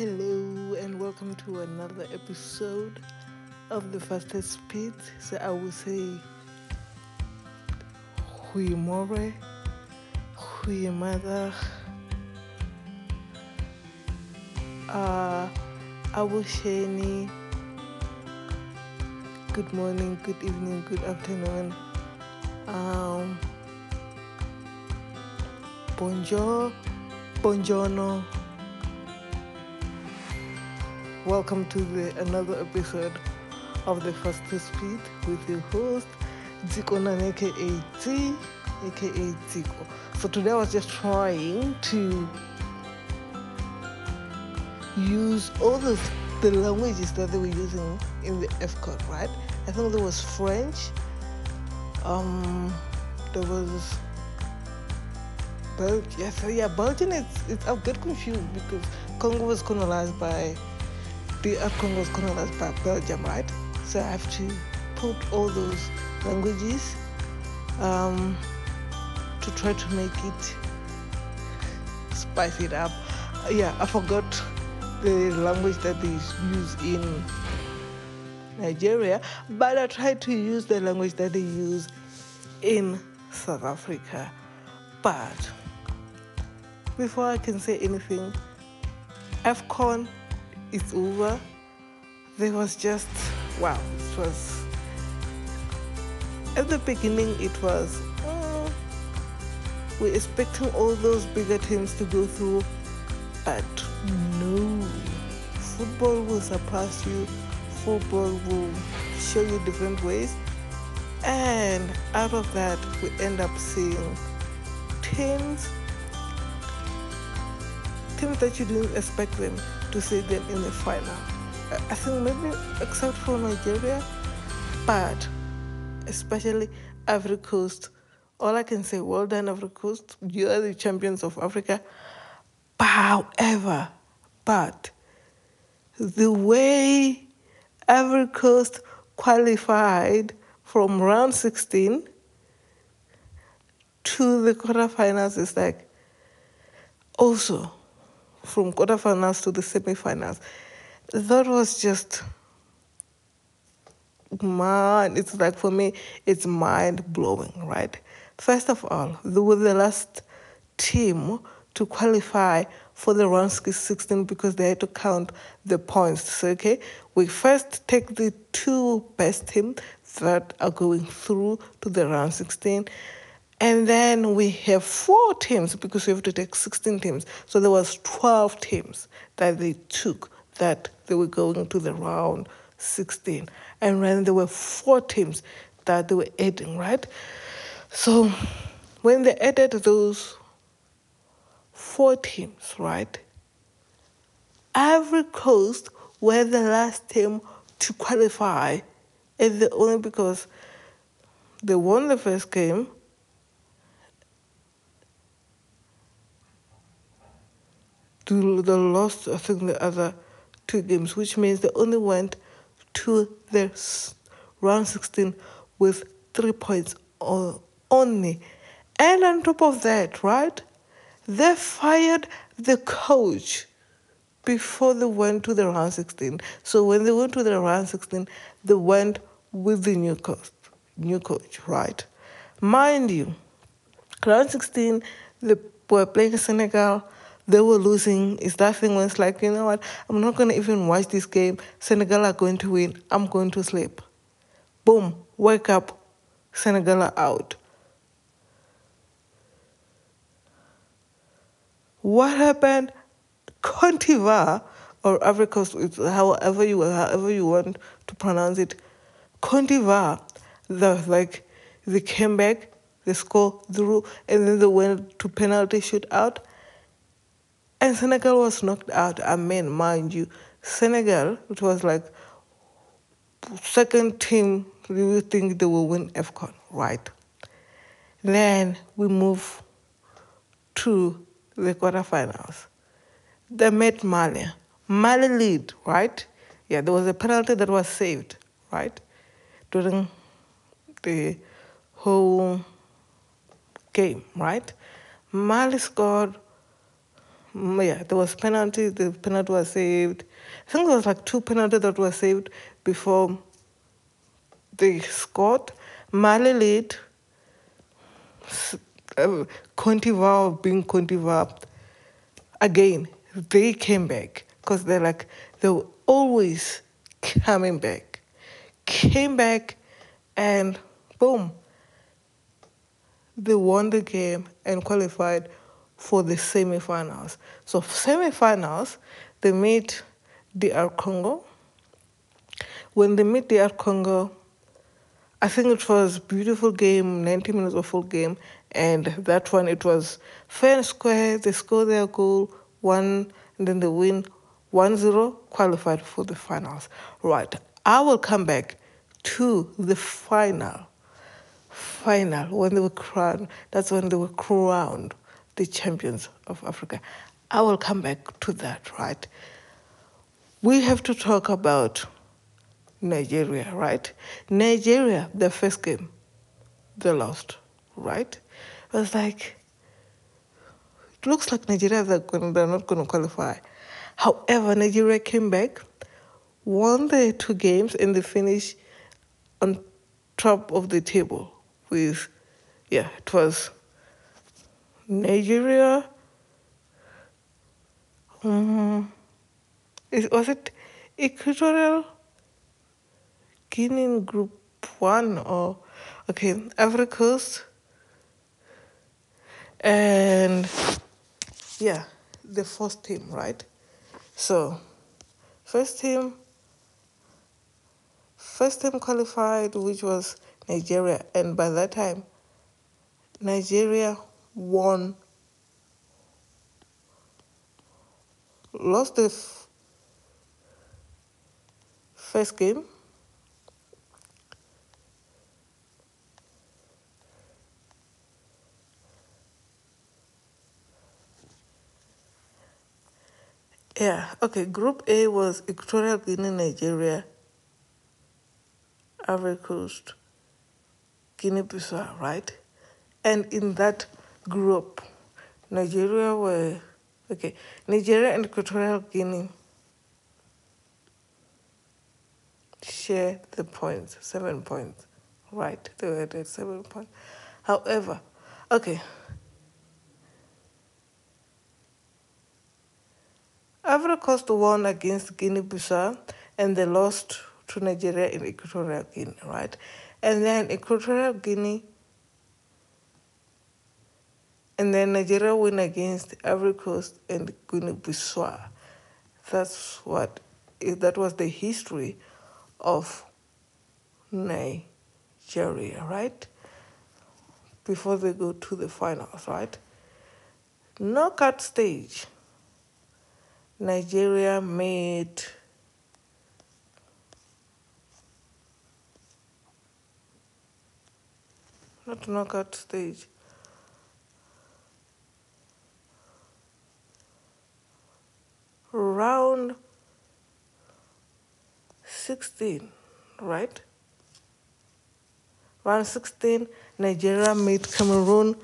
Hello and welcome to another episode of the fastest speed. So I will say Goeiemorgen, Goeiemiddag, uh good morning, good evening, good afternoon. Um Bonjour, Buongiorno. Welcome to the another episode of the Fastest Speed with your host Zikonan aka Z aka Ziko. So today I was just trying to use all the the languages that they were using in the AFCON, right? I think there was French, um, there was Belgium. Yes, yeah, Belgium. It's it's I get confused because Congo was colonized by the Congo was colonized by Belgium, right? So I have to put all those languages um, to try to make it spice it up. Yeah, I forgot the language that they use in Nigeria, but I tried to use the language that they use in South Africa. But before I can say anything, AFCON is over. There was just, wow, it was, at the beginning, it was, mm, we're expecting all those bigger teams to go through, but no. Football will surpass you, football will show you different ways, and out of that, we end up seeing teams teams that you didn't expect them to see them in the final. I think maybe except for Nigeria, but especially Ivory Coast. All I can say, well done, Ivory Coast. You are the champions of Africa. But however, but the way Ivory Coast qualified from round 16 to the quarterfinals is like also from quarterfinals to the semifinals. That was just man, it's like for me, it's mind blowing, right? First of all, they were the last team to qualify for the round 16 because they had to count the points. So, okay, we first take the two best teams that are going through to the round 16 and then we have four teams because we have to take 16 teams. So there was 12 teams that they took that they were going to the round 16. And then there were four teams that they were adding, right? So when they added those four teams, right? Ivory Coast were the last team to qualify, and the only because they won the first game to the lost, I think, the other two games, which means they only went to the round 16 with three points only. And on top of that, right, they fired the coach before they went to the round 16. So when they went to the round 16, they went with the new coach, new coach, right? Mind you, round 16, they were playing Senegal they were losing. It's that thing when it's like, you know what, I'm not going to even watch this game. Senegal are going to win. I'm going to sleep. Boom, wake up. Senegal are out. What happened? D'Ivoire, or Africa, however you however you want to pronounce it, d'Ivoire, the, like they came back, they scored through, and then they went to penalty shootout and Senegal was knocked out. I mean, mind you, Senegal, it was like second team, you think they will win AFCON, right? Then we move to the quarterfinals. They met Mali. Mali lead, right? Yeah, there was a penalty that was saved, right? During the whole game, right? Mali scored yeah, there was penalty. The penalty was saved. I think there was like two penalties that were saved before they scored. Mali lead. Uh, Contivar being Contivar again. They came back because they're like they were always coming back. Came back, and boom. They won the game and qualified for the semifinals. So semifinals, they meet DR Congo. When they meet DR Congo, I think it was beautiful game, 90 minutes of full game, and that one it was fair and square. They score their goal, one, and then they win 1-0, qualified for the finals. Right, I will come back to the final. Final, when they were crowned, that's when they were crowned the champions of Africa. I will come back to that, right? We have to talk about Nigeria, right? Nigeria, the first game, they lost, right? It was like, it looks like Nigeria, they're, going, they're not going to qualify. However, Nigeria came back, won the two games, and they finished on top of the table with, yeah, it was Nigeria. Um, is, was it Equatorial Guinea Group 1 or, okay, Ivory Coast. And yeah, the first team, right? So, first team, first team qualified, which was Nigeria, and by that time, Nigeria won, lost the f- first game. Yeah, okay. Group A was Equatorial Guinea, Nigeria, Ivory Coast, Guinea Bissau, right? And in that group, Nigeria were, okay, Nigeria and Equatorial Guinea share the points, seven points, right? They were at seven points. However, okay. Ivory Coast won against Guinea-Bissau and they lost to Nigeria in Equatorial Guinea, right? And then Equatorial Guinea and then Nigeria win against Ivory Coast and Guinea-Bissau. That's what eh, that was the history of Nigeria, right? Before they go to the finals, right? Knockout stage. Nigeria made not knockout stage. Round 16, right? Round 16, Nigeria made Cameroon,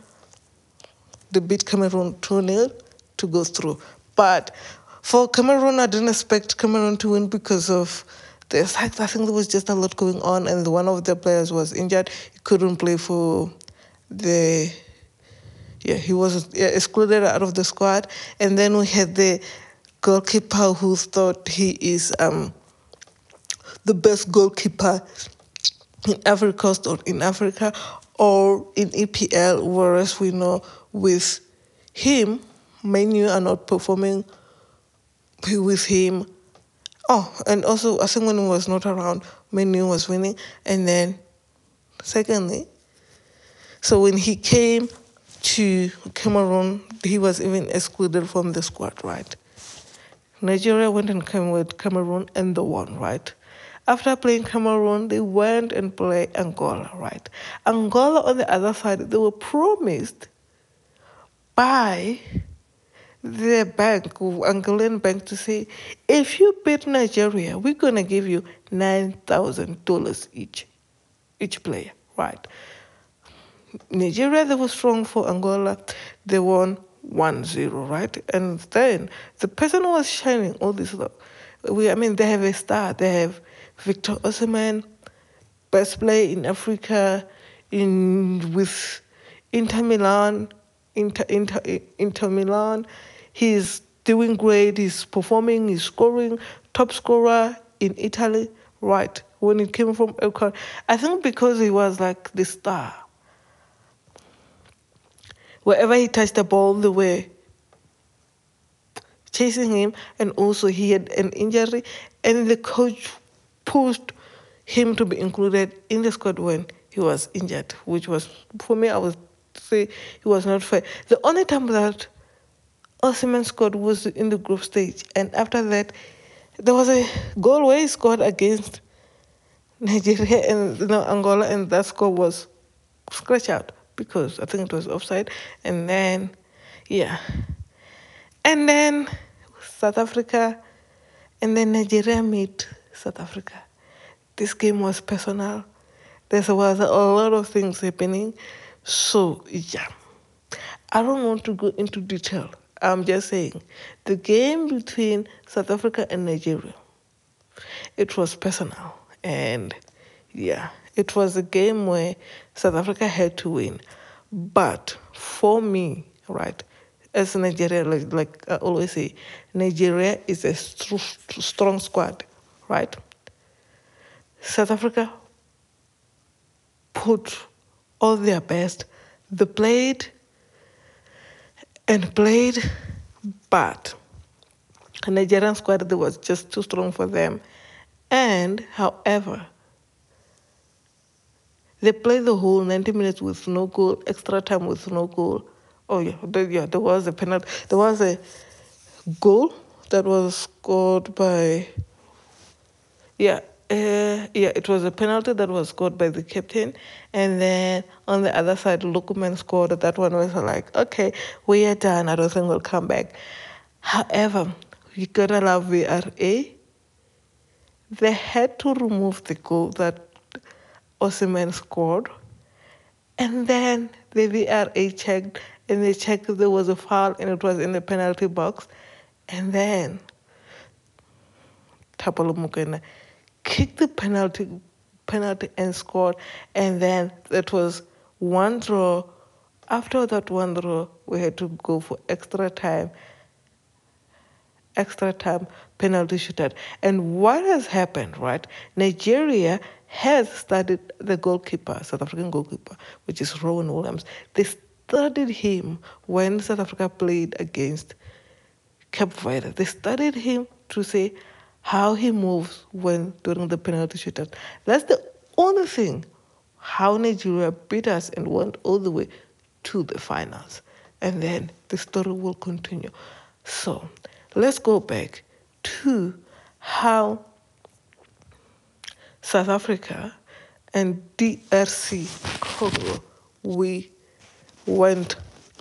they beat Cameroon 2 0 to go through. But for Cameroon, I didn't expect Cameroon to win because of this. I think there was just a lot going on, and one of the players was injured. He couldn't play for the. Yeah, he was excluded out of the squad. And then we had the goalkeeper who thought he is um, the best goalkeeper in Africa or in Africa or in EPL, whereas we know with him, Man U are not performing with him. Oh, and also I think when he was not around, Man U was winning. And then secondly, so when he came to Cameroon, he was even excluded from the squad, right? Nigeria went and came with Cameroon and the won, right? After playing Cameroon, they went and played Angola, right? Angola, on the other side, they were promised by the bank, Angolan bank, to say, if you beat Nigeria, we're gonna give you nine thousand dollars each, each player, right? Nigeria, they were strong for Angola. They won one zero, right? And then the person who was shining all this we I mean they have a star. They have Victor Osimhen, best player in Africa, in with Inter Milan, Inter Inter Inter Milan. He's doing great. He's performing. He's scoring. Top scorer in Italy, right? When he came from Elkhorn, I think because he was like the star wherever he touched the ball, they were chasing him, and also he had an injury, and the coach pushed him to be included in the squad when he was injured, which was for me, I would say he was not fair. The only time that Osimhen scored was in the group stage, and after that, there was a goal where he scored against Nigeria and you know, Angola, and that score was scratched out because I think it was offside. And then, yeah. And then South Africa and then Nigeria meet South Africa. This game was personal. There was a lot of things happening. So, yeah. I don't want to go into detail. I'm just saying the game between South Africa and Nigeria, it was personal. And yeah, it was a game where South Africa had to win. But for me, right, as Nigeria, like, like I always say, Nigeria is a st- strong squad, right? South Africa put all their best. They played and played, but Nigerian squad was just too strong for them. And however, they played the whole 90 minutes with no goal, extra time with no goal. Oh yeah, yeah, there was a penalty. There was a goal that was scored by. Yeah, uh, yeah, it was a penalty that was scored by the captain, and then on the other side, Lookman scored. That one was like, okay, we are done. I don't think we'll come back. However, you gotta love VRA. They had to remove the goal that Osimhen scored. And then the VRA checked and they checked if there was a foul and it was in the penalty box. And then Mokoena kicked the penalty penalty and scored. And then it was one draw. After that one draw, we had to go for extra time. Extra time penalty shootout. And what has happened, right? Nigeria has studied the goalkeeper, South African goalkeeper, which is Ronwen Williams. They studied him when South Africa played against Cape Verde. They studied him to see how he moves when during the penalty shootout. That's the only thing how Nigeria beat us and went all the way to the finals. And then the story will continue. So let's go back to how South Africa and DRC Congo, we went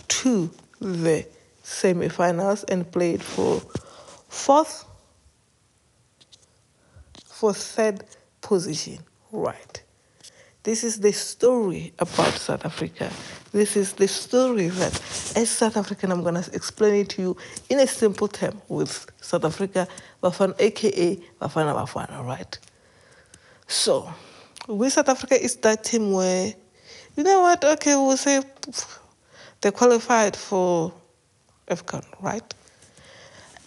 to the semifinals and played for fourth, for third position. Right. This is the story about South Africa. This is the story that, as South African, I'm going to explain it to you in a simple term with South Africa, Bafana, aka Bafana Bafana, right? So, we South Africa is that team where, you know what, okay, we'll say they qualified for AFCON, right?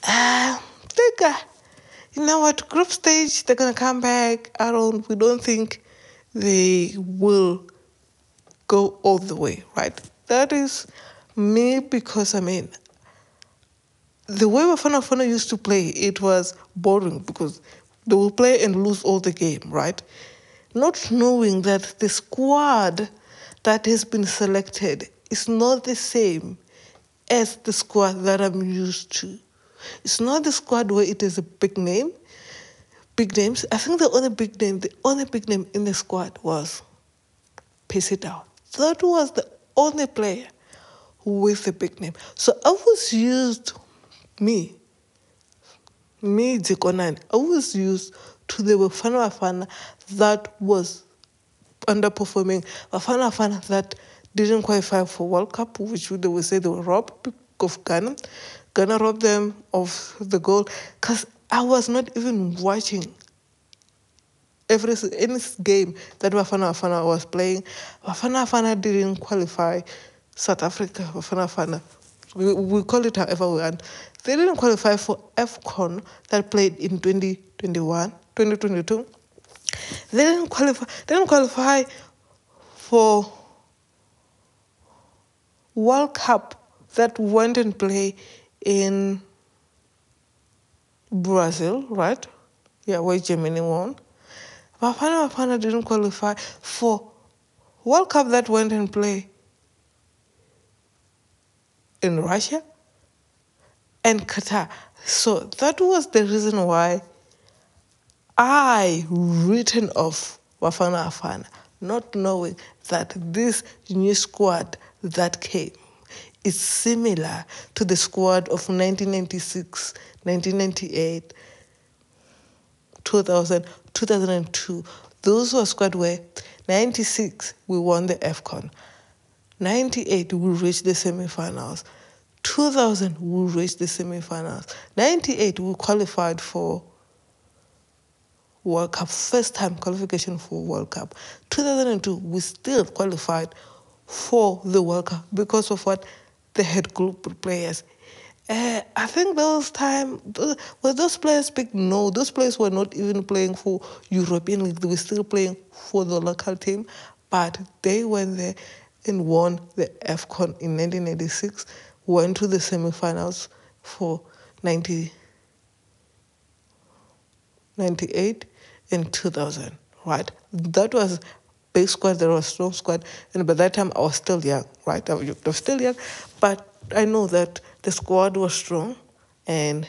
Uh, they got, you know what, group stage, they're going to come back. Don't, we don't think they will go all the way, right? That is me because, I mean, the way Bafana Bafana used to play, it was boring because they will play and lose all the game, right? Not knowing that the squad that has been selected is not the same as the squad that I'm used to. It's not the squad where it is a big name, big names. I think the only big name, the only big name in the squad was Tau. That was the only player with a big name. So I was used, me, me Zikonani, I was used to the Bafana Bafana that was underperforming, Bafana Bafana that didn't qualify for World Cup, which they would say they were robbed of Ghana. Ghana robbed them of the goal because I was not even watching every any game that Bafana Bafana was playing. Bafana Bafana didn't qualify South Africa. Bafana Bafana. We, we call it however we want. They didn't qualify for AFCON that played in 2021, 2022. They didn't qualify. They didn't qualify for World Cup that went and play in Brazil, right? Yeah, where Germany won. Bafana Bafana didn't qualify for World Cup that went and play in Russia and Qatar. So that was the reason why I written off Wafana Bafana, not knowing that this new squad that came is similar to the squad of 1996, 1998, 2000, 2002. Those were squad where 96 we won the AFCON. 98 we reached the semifinals. 2000 we reached the semifinals. 98 we qualified for World Cup, first time qualification for World Cup. 2002 we still qualified for the World Cup because of what they had group players. Uh, I think those time, were those players big? No, those players were not even playing for European League. They were still playing for the local team, but they went there and won the AFCON in 1986, went to the semifinals for 90, 98 and 2000, right? That was big squad, there was strong squad, and by that time I was still young, right? I was still young, but I know that the squad was strong and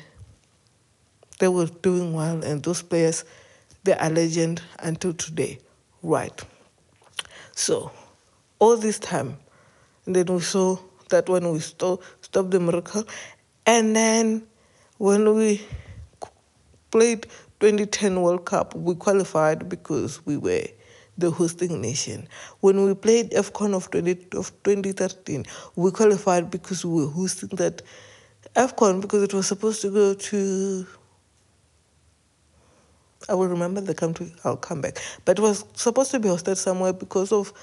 they were doing well, and those players, they are legend until today, right? So, all this time, and then we saw that when we stop, stopped the miracle, and then when we played 2010 World Cup, we qualified because we were the hosting nation. When we played AFCON of, 20, of 2013, we qualified because we were hosting that AFCON because it was supposed to go to. I will remember the country, I'll come back. But it was supposed to be hosted somewhere because of,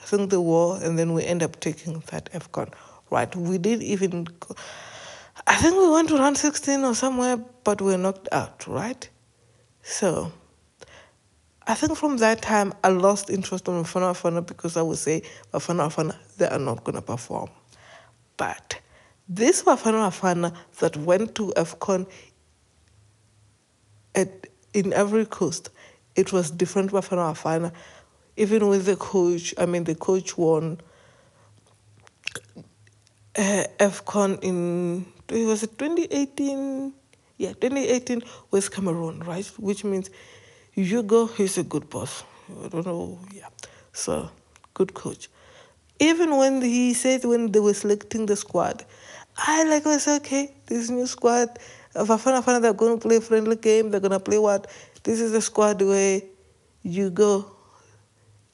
I think, the war, and then we end up taking that AFCON. Right, we did even. I think we went to round 16 or somewhere, but we were knocked out, right? So I think from that time I lost interest in Bafana Bafana because I would say Bafana Bafana, they are not going to perform. But this Bafana Bafana that went to AFCON at, in Ivory Coast, it was different Bafana Bafana. Even with the coach, I mean, the coach won uh, AFCON in, was it 2018? Yeah, 2018 with Cameroon, right? Which means Hugo, he's a good boss. I don't know, yeah. So, good coach. Even when he said when they were selecting the squad, I like was okay, this new squad, Bafana Bafana, they're going to play friendly game, they're going to play what? This is the squad where Hugo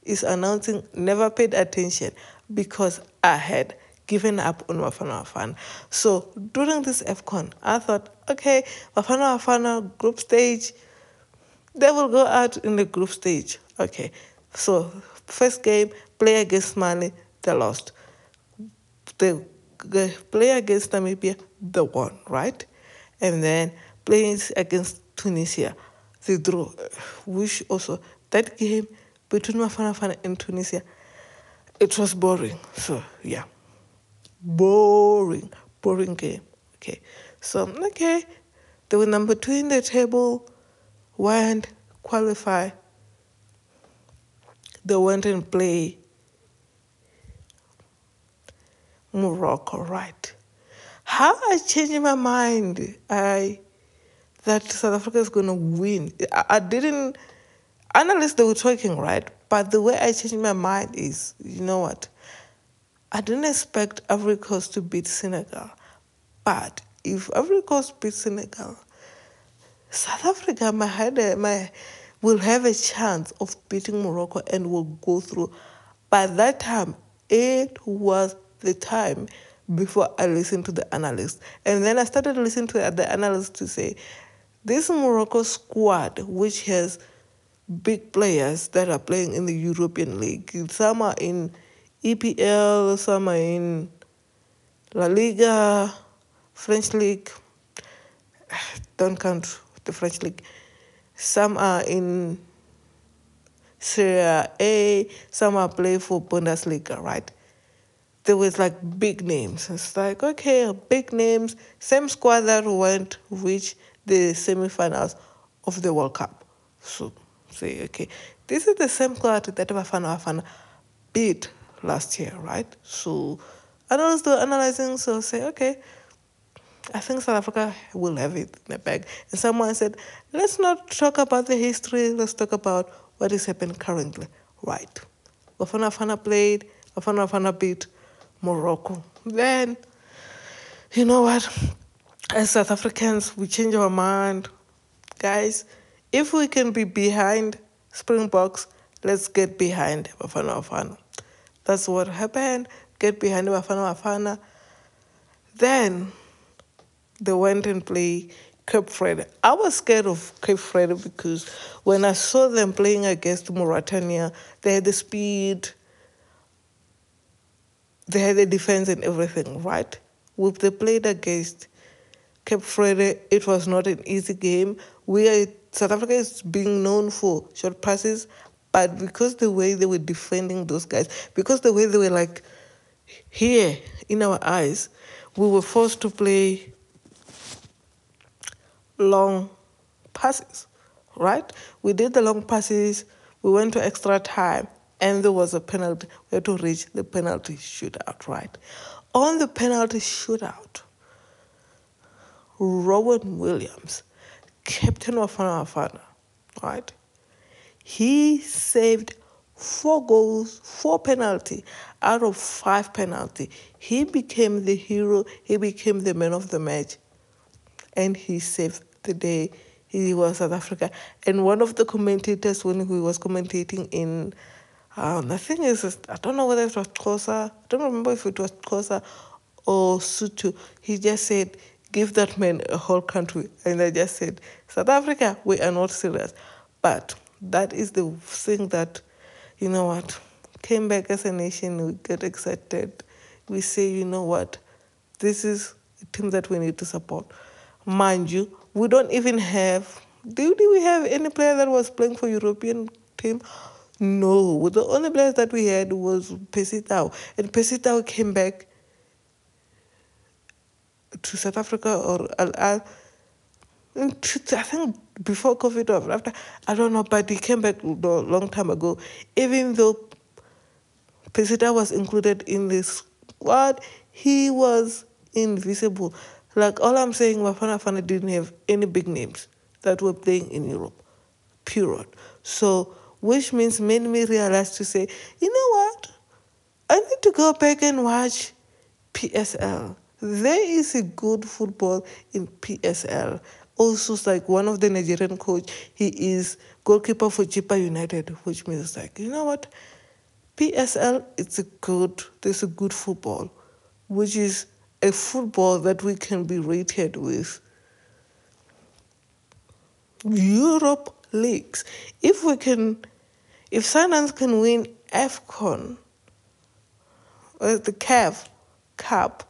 is announcing, never paid attention because I had given up on Wafana Bafana. So during this AFCON, I thought, okay, Wafana Bafana group stage, they will go out in the group stage. Okay, so first game, play against Mali, they lost. The, play against Namibia, they won, right? And then playing against Tunisia, they drew, which also, that game between Bafana Bafana and Tunisia, it was boring. So, yeah. Boring, boring game. Okay, so, okay, they were number two in the table went qualify, they went and play Morocco, right? How I changed my mind, I that South Africa is going to win. I, I didn't. Analysts they were talking right, but the way I changed my mind is, you know what? I didn't expect Ivory Coast to beat Senegal, but if Ivory Coast beats Senegal, South Africa my, had a, my, will have a chance of beating Morocco and will go through. By that time, it was the time before I listened to the analyst. And then I started listening to the analyst to say, this Morocco squad, which has big players that are playing in the European League, some are in EPL, some are in La Liga, French League, don't count the French League. Some are in Serie A, some are playing for Bundesliga, right? There was like big names. It's like, okay, big names, same squad that went reach the semifinals of the World Cup. So say, okay, this is the same squad that Bafana Bafana beat last year, right? So analysts do analyzing, so say, okay, I think South Africa will have it in the bag. And someone said, let's not talk about the history, let's talk about what is happening currently. Right. Bafana Bafana played, Bafana Bafana beat Morocco. Then, you know what? As South Africans, we change our mind. Guys, if we can be behind Springboks, let's get behind Bafana Bafana. That's what happened. Get behind Bafana Bafana. Then they went and played Cape Verde. I was scared of Cape Verde because when I saw them playing against Mauritania, they had the speed, they had the defense and everything, right? With they played against Cape Verde, it was not an easy game. We are, South Africa is being known for short passes, but because the way they were defending those guys, because the way they were like here in our eyes, we were forced to play long passes, right? We did the long passes, we went to extra time, and there was a penalty. We had to reach the penalty shootout, right? On the penalty shootout, Ronwen Williams, captain of Bafana, right? He saved four goals, four penalty out of five penalty. He became the hero. He became the man of the match, and he saved the day he was South Africa. And one of the commentators, when he was commentating in, um, the thing is, I don't know whether it was Xhosa, I don't remember if it was Xhosa or Sotho, he just said, give that man a whole country. And I just said, South Africa, we are not serious. But that is the thing that, you know what, came back as a nation, we get excited. We say, you know what, this is a team that we need to support. Mind you, we don't even have. Do, do we have any player that was playing for European team? No. The only players that we had was Percy Tau. And Percy Tau came back to South Africa or I think before COVID or after, I don't know, but he came back a long time ago. Even though Percy Tau was included in this squad, he was invisible. Like all I'm saying, Bafana Bafana didn't have any big names that were playing in Europe. Period. So, which means made me realize to say, you know what? I need to go back and watch PSL. There is a good football in PSL. Also, like one of the Nigerian coach, he is goalkeeper for Chippa United, which means like, you know what? PSL, it's a good, there's a good football, which is a football that we can be rated with. Europe leagues. If we can, if Sundowns can win AFCON, or uh, the CAF Cup,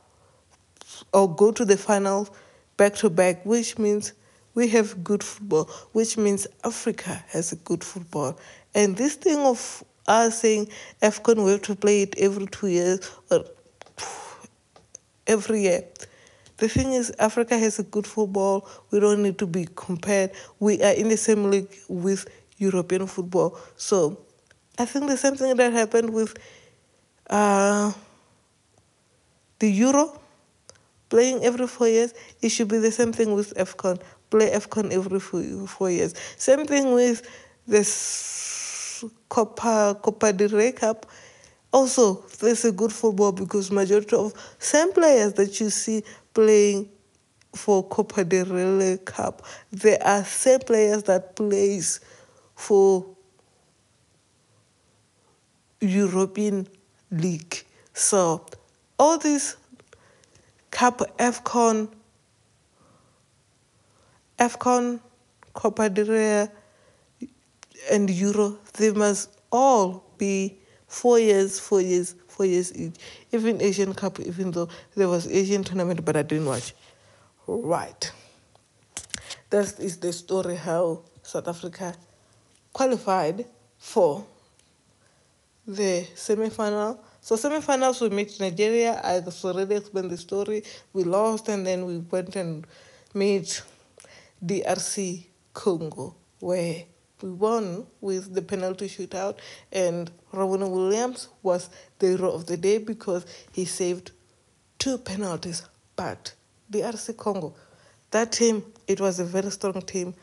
or go to the final back to back, which means we have good football, which means Africa has a good football. And this thing of us saying AFCON, we have to play it every two years, or every year. The thing is, Africa has a good football. We don't need to be compared. We are in the same league with European football. So I think the same thing that happened with uh, the Euro, playing every four years, it should be the same thing with AFCON. Play AFCON every four, years. Same thing with this Copa, Copa del Rey Cup also, there's a good football because majority of same players that you see playing for Copa del Rey Cup, they are same players that plays for European League. So all these Cup, AFCON, AFCON, Copa del Rey, and Euro, they must all be four years, four years, four years each. Even Asian Cup, even though there was Asian tournament, but I didn't watch. Right. That is the story how South Africa qualified for the semi-final. So semi-finals we met Nigeria. I already explained the story. We lost and then we went and met DRC Congo where we won with the penalty shootout and Ronwen Williams was the hero of the day because he saved two penalties. But DRC Congo, that team, it was a very strong team.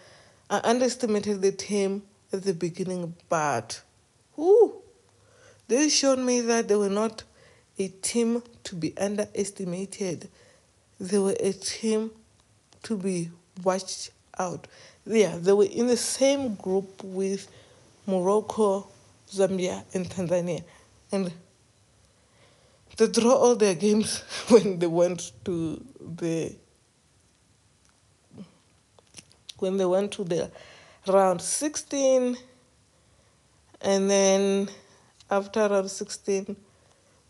I underestimated the team at the beginning, but whoo, they showed me that they were not a team to be underestimated. They were a team to be watched out. Yeah, they were in the same group with Morocco, Zambia, and Tanzania. And they draw all their games when they went to the when they went to the round 16 and then after round 16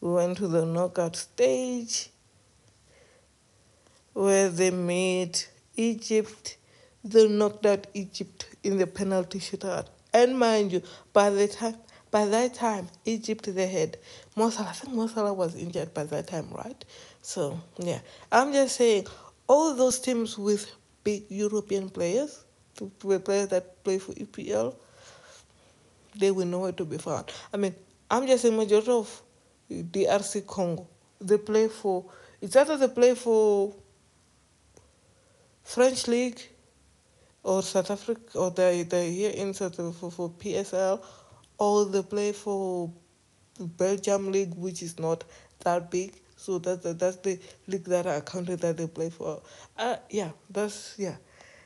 we went to the knockout stage where they made Egypt they knocked out Egypt in the penalty shootout. And mind you by the time by that time Egypt they had Mo I think Mo was injured by that time right? So yeah. I'm just saying all those teams with big European players to players that play for EPL, they will know where to be found. I mean, I'm just a majority of DRC Congo. They play for, it's either they play for French League or South Africa, or they, they here in South Africa for, for PSL, or they play for Belgium League, which is not that big. So that's the, that's the league that I counted that they play for. Uh, yeah, that's yeah.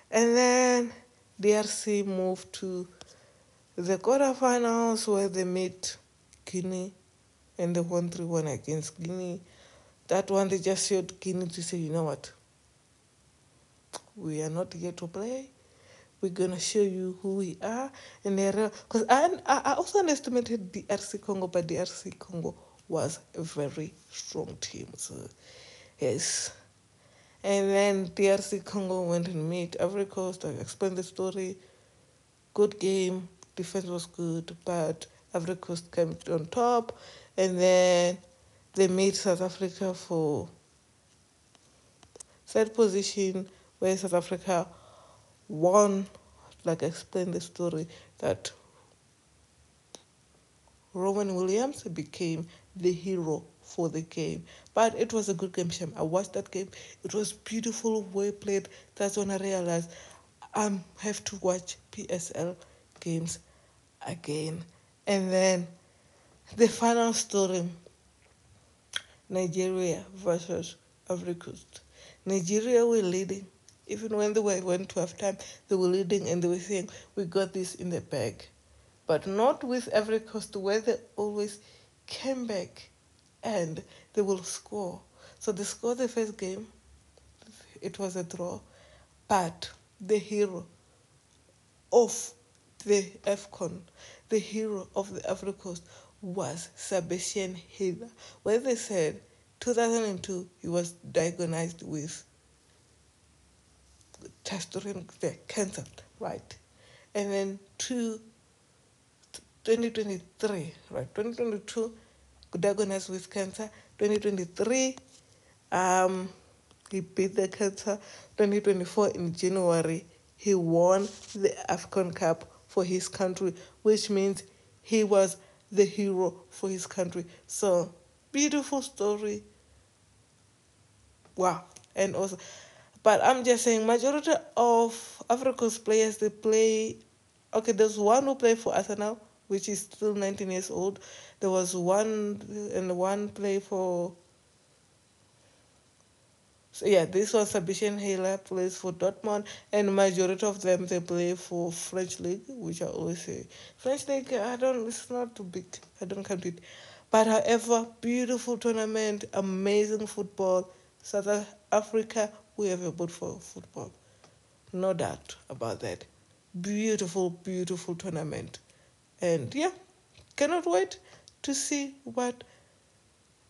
And then DRC moved to the quarterfinals where they meet Guinea and they won 3 1 against Guinea. That one, they just showed Guinea to say, you know what? We are not here to play. We're going to show you who we are. And because I, I also underestimated DRC Congo, but DRC Congo was a very strong team. So, yes. And then DRC Congo went and met Ivory Coast. I explained the story. Good game. Defense was good, but Ivory Coast came on top. And then they made South Africa for third position, where South Africa won. Like I explained the story that Ronwen Williams became the hero for the game. But it was a good game, Shem. I watched that game. It was beautiful, well played. That's when I realized I have to watch PSL games again. And then the final story Nigeria versus Ivory Coast. Nigeria were leading. Even when they were, went to halftime, they were leading and they were saying, We got this in the bag. But not with Ivory Coast, where they always came back and they will score. So they scored the first game, it was a draw, but the hero of the AFCON, the hero of the Ivory Coast was Sebastian Haller, where they said 2002 he was diagnosed with testosterone cancer, right? And then to 2023, right? 2022 diagnosed with cancer. 2023, um, he beat the cancer. 2024 in January, he won the AFCON Cup for his country, which means he was the hero for his country. So, beautiful story. Wow. And also, but I'm just saying, majority of Africa's players, they play, okay, there's one who play for Arsenal, which is still 19 years old. There was one and one play for. So yeah, this was Sebastian Haller plays for Dortmund, and majority of them they play for French league, which I always say French league. I don't. It's not too big. I don't count it. But however, beautiful tournament, amazing football, South Africa, we have a boot for football. No doubt about that. Beautiful, beautiful tournament. And yeah, cannot wait to see what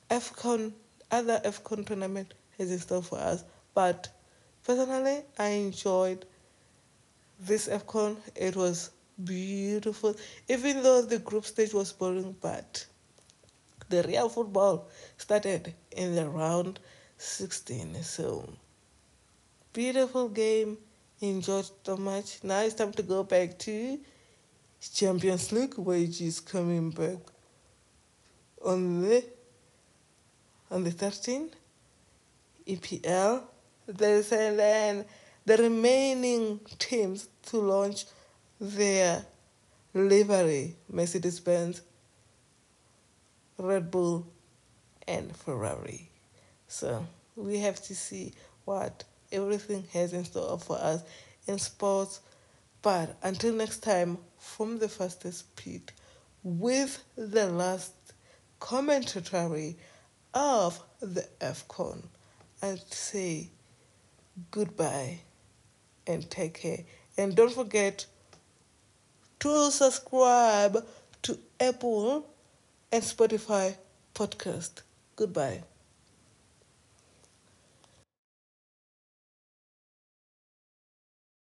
AFCON, other AFCON tournament has in store for us. But personally, I enjoyed this AFCON. It was beautiful, even though the group stage was boring, but the real football started in the round 16. So, beautiful game. Enjoyed so much. Now it's time to go back to Champions League, which is coming back on the on the 13th. EPL. There's then the remaining teams to launch their livery Mercedes Benz, Red Bull, and Ferrari. So we have to see what everything has in store for us in sports. But until next time, from the fastest speed, with the last commentary of the AFCON, I'd say goodbye and take care. And don't forget to subscribe to Apple and Spotify podcast. Goodbye.